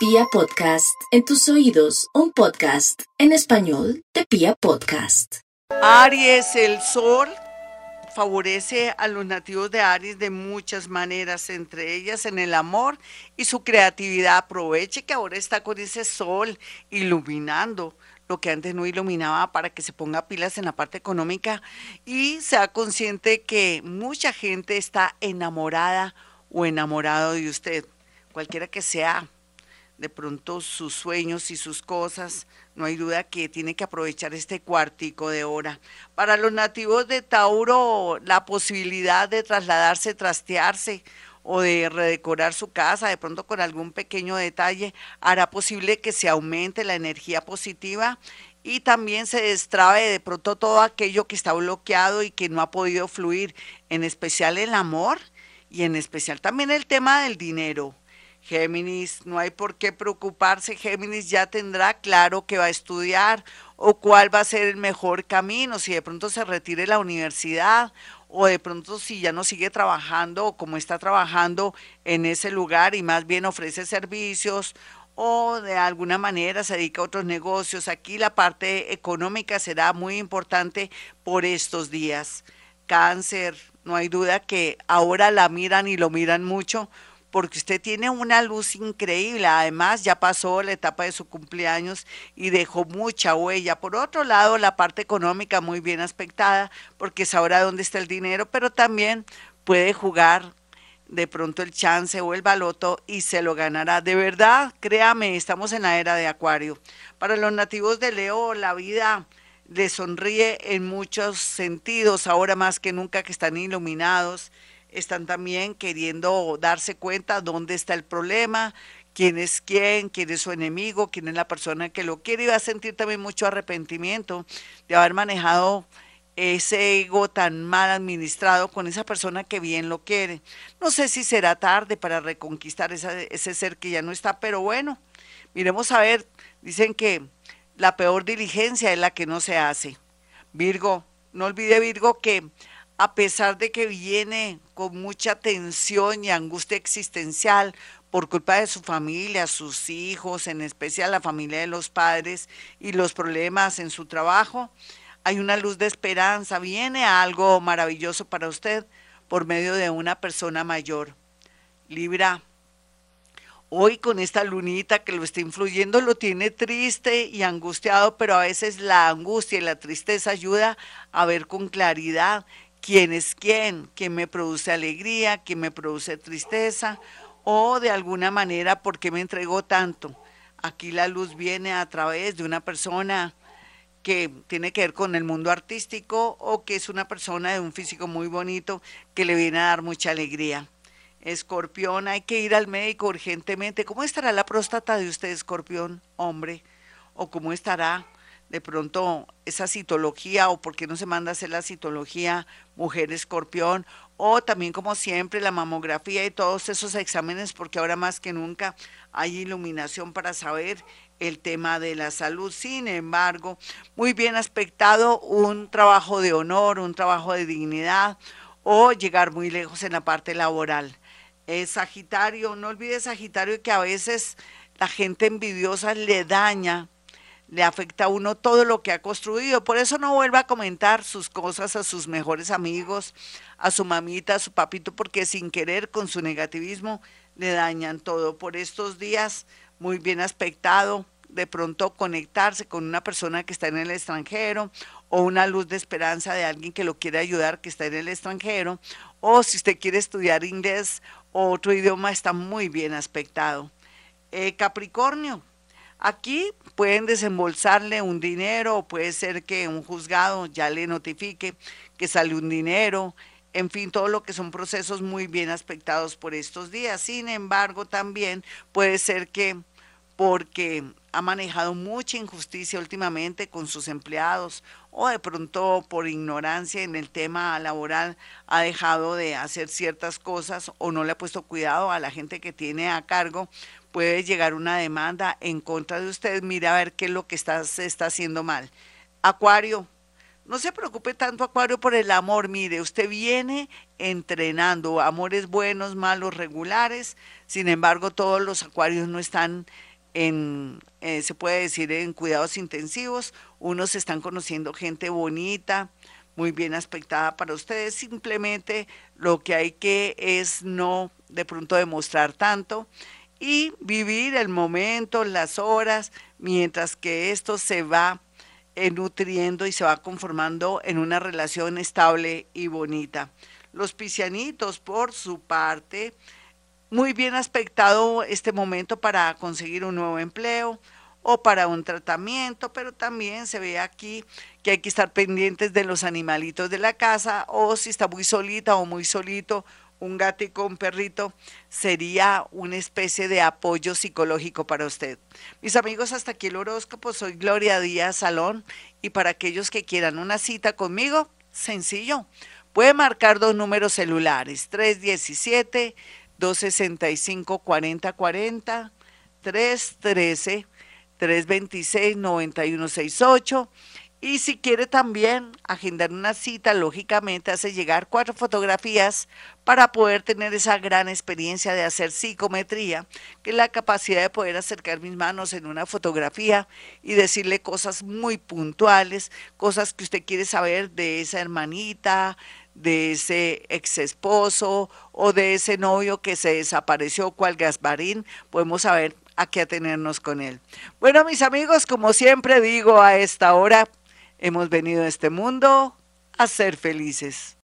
Pia Podcast, en tus oídos, un podcast en español de Pia Podcast. Aries, el sol favorece a los nativos de Aries de muchas maneras, entre ellas en el amor y su creatividad. Aproveche que ahora está con ese sol iluminando lo que antes no iluminaba para que se ponga pilas en la parte económica y sea consciente que mucha gente está enamorada o enamorado de usted, cualquiera que sea de pronto sus sueños y sus cosas, no hay duda que tiene que aprovechar este cuartico de hora. Para los nativos de Tauro, la posibilidad de trasladarse, trastearse o de redecorar su casa, de pronto con algún pequeño detalle, hará posible que se aumente la energía positiva y también se destrabe de pronto todo aquello que está bloqueado y que no ha podido fluir, en especial el amor y en especial también el tema del dinero. Géminis, no hay por qué preocuparse, Géminis ya tendrá claro que va a estudiar o cuál va a ser el mejor camino, si de pronto se retire la universidad o de pronto si ya no sigue trabajando o como está trabajando en ese lugar y más bien ofrece servicios o de alguna manera se dedica a otros negocios. Aquí la parte económica será muy importante por estos días. Cáncer, no hay duda que ahora la miran y lo miran mucho porque usted tiene una luz increíble. Además, ya pasó la etapa de su cumpleaños y dejó mucha huella. Por otro lado, la parte económica muy bien aspectada, porque sabrá dónde está el dinero, pero también puede jugar de pronto el chance o el baloto y se lo ganará. De verdad, créame, estamos en la era de Acuario. Para los nativos de Leo, la vida le sonríe en muchos sentidos, ahora más que nunca que están iluminados están también queriendo darse cuenta dónde está el problema, quién es quién, quién es su enemigo, quién es la persona que lo quiere y va a sentir también mucho arrepentimiento de haber manejado ese ego tan mal administrado con esa persona que bien lo quiere. No sé si será tarde para reconquistar ese ser que ya no está, pero bueno, miremos a ver, dicen que la peor diligencia es la que no se hace. Virgo, no olvide Virgo que a pesar de que viene con mucha tensión y angustia existencial por culpa de su familia, sus hijos, en especial la familia de los padres y los problemas en su trabajo, hay una luz de esperanza, viene algo maravilloso para usted por medio de una persona mayor. Libra, hoy con esta lunita que lo está influyendo lo tiene triste y angustiado, pero a veces la angustia y la tristeza ayuda a ver con claridad quién es quién, quién me produce alegría, quién me produce tristeza, o de alguna manera por qué me entregó tanto. Aquí la luz viene a través de una persona que tiene que ver con el mundo artístico o que es una persona de un físico muy bonito que le viene a dar mucha alegría. Escorpión, hay que ir al médico urgentemente. ¿Cómo estará la próstata de usted, escorpión, hombre? ¿O cómo estará de pronto esa citología o por qué no se manda a hacer la citología mujer escorpión o también como siempre la mamografía y todos esos exámenes porque ahora más que nunca hay iluminación para saber el tema de la salud. Sin embargo, muy bien aspectado un trabajo de honor, un trabajo de dignidad o llegar muy lejos en la parte laboral. Sagitario, no olvides Sagitario que a veces la gente envidiosa le daña le afecta a uno todo lo que ha construido. Por eso no vuelva a comentar sus cosas a sus mejores amigos, a su mamita, a su papito, porque sin querer con su negativismo le dañan todo. Por estos días, muy bien aspectado, de pronto conectarse con una persona que está en el extranjero o una luz de esperanza de alguien que lo quiere ayudar que está en el extranjero o si usted quiere estudiar inglés o otro idioma está muy bien aspectado. Eh, Capricornio, Aquí pueden desembolsarle un dinero o puede ser que un juzgado ya le notifique que sale un dinero, en fin, todo lo que son procesos muy bien aspectados por estos días. Sin embargo, también puede ser que porque ha manejado mucha injusticia últimamente con sus empleados o de pronto por ignorancia en el tema laboral ha dejado de hacer ciertas cosas o no le ha puesto cuidado a la gente que tiene a cargo, puede llegar una demanda en contra de usted, mira a ver qué es lo que está, se está haciendo mal. Acuario, no se preocupe tanto, Acuario, por el amor. Mire, usted viene entrenando amores buenos, malos, regulares. Sin embargo, todos los acuarios no están en, eh, se puede decir, en cuidados intensivos. Unos están conociendo gente bonita, muy bien aspectada para ustedes. Simplemente lo que hay que es no de pronto demostrar tanto y vivir el momento, las horas, mientras que esto se va eh, nutriendo y se va conformando en una relación estable y bonita. Los piscianitos, por su parte, muy bien aspectado este momento para conseguir un nuevo empleo o para un tratamiento, pero también se ve aquí que hay que estar pendientes de los animalitos de la casa o si está muy solita o muy solito un gatito, un perrito, sería una especie de apoyo psicológico para usted. Mis amigos, hasta aquí el horóscopo. Soy Gloria Díaz Salón y para aquellos que quieran una cita conmigo, sencillo. Puede marcar dos números celulares, 317 265 4040 313 326 9168 y si quiere también agendar una cita, lógicamente hace llegar cuatro fotografías para poder tener esa gran experiencia de hacer psicometría, que es la capacidad de poder acercar mis manos en una fotografía y decirle cosas muy puntuales, cosas que usted quiere saber de esa hermanita, de ese ex esposo o de ese novio que se desapareció, cual Gasparín, podemos saber a qué atenernos con él. Bueno, mis amigos, como siempre digo a esta hora, Hemos venido a este mundo a ser felices.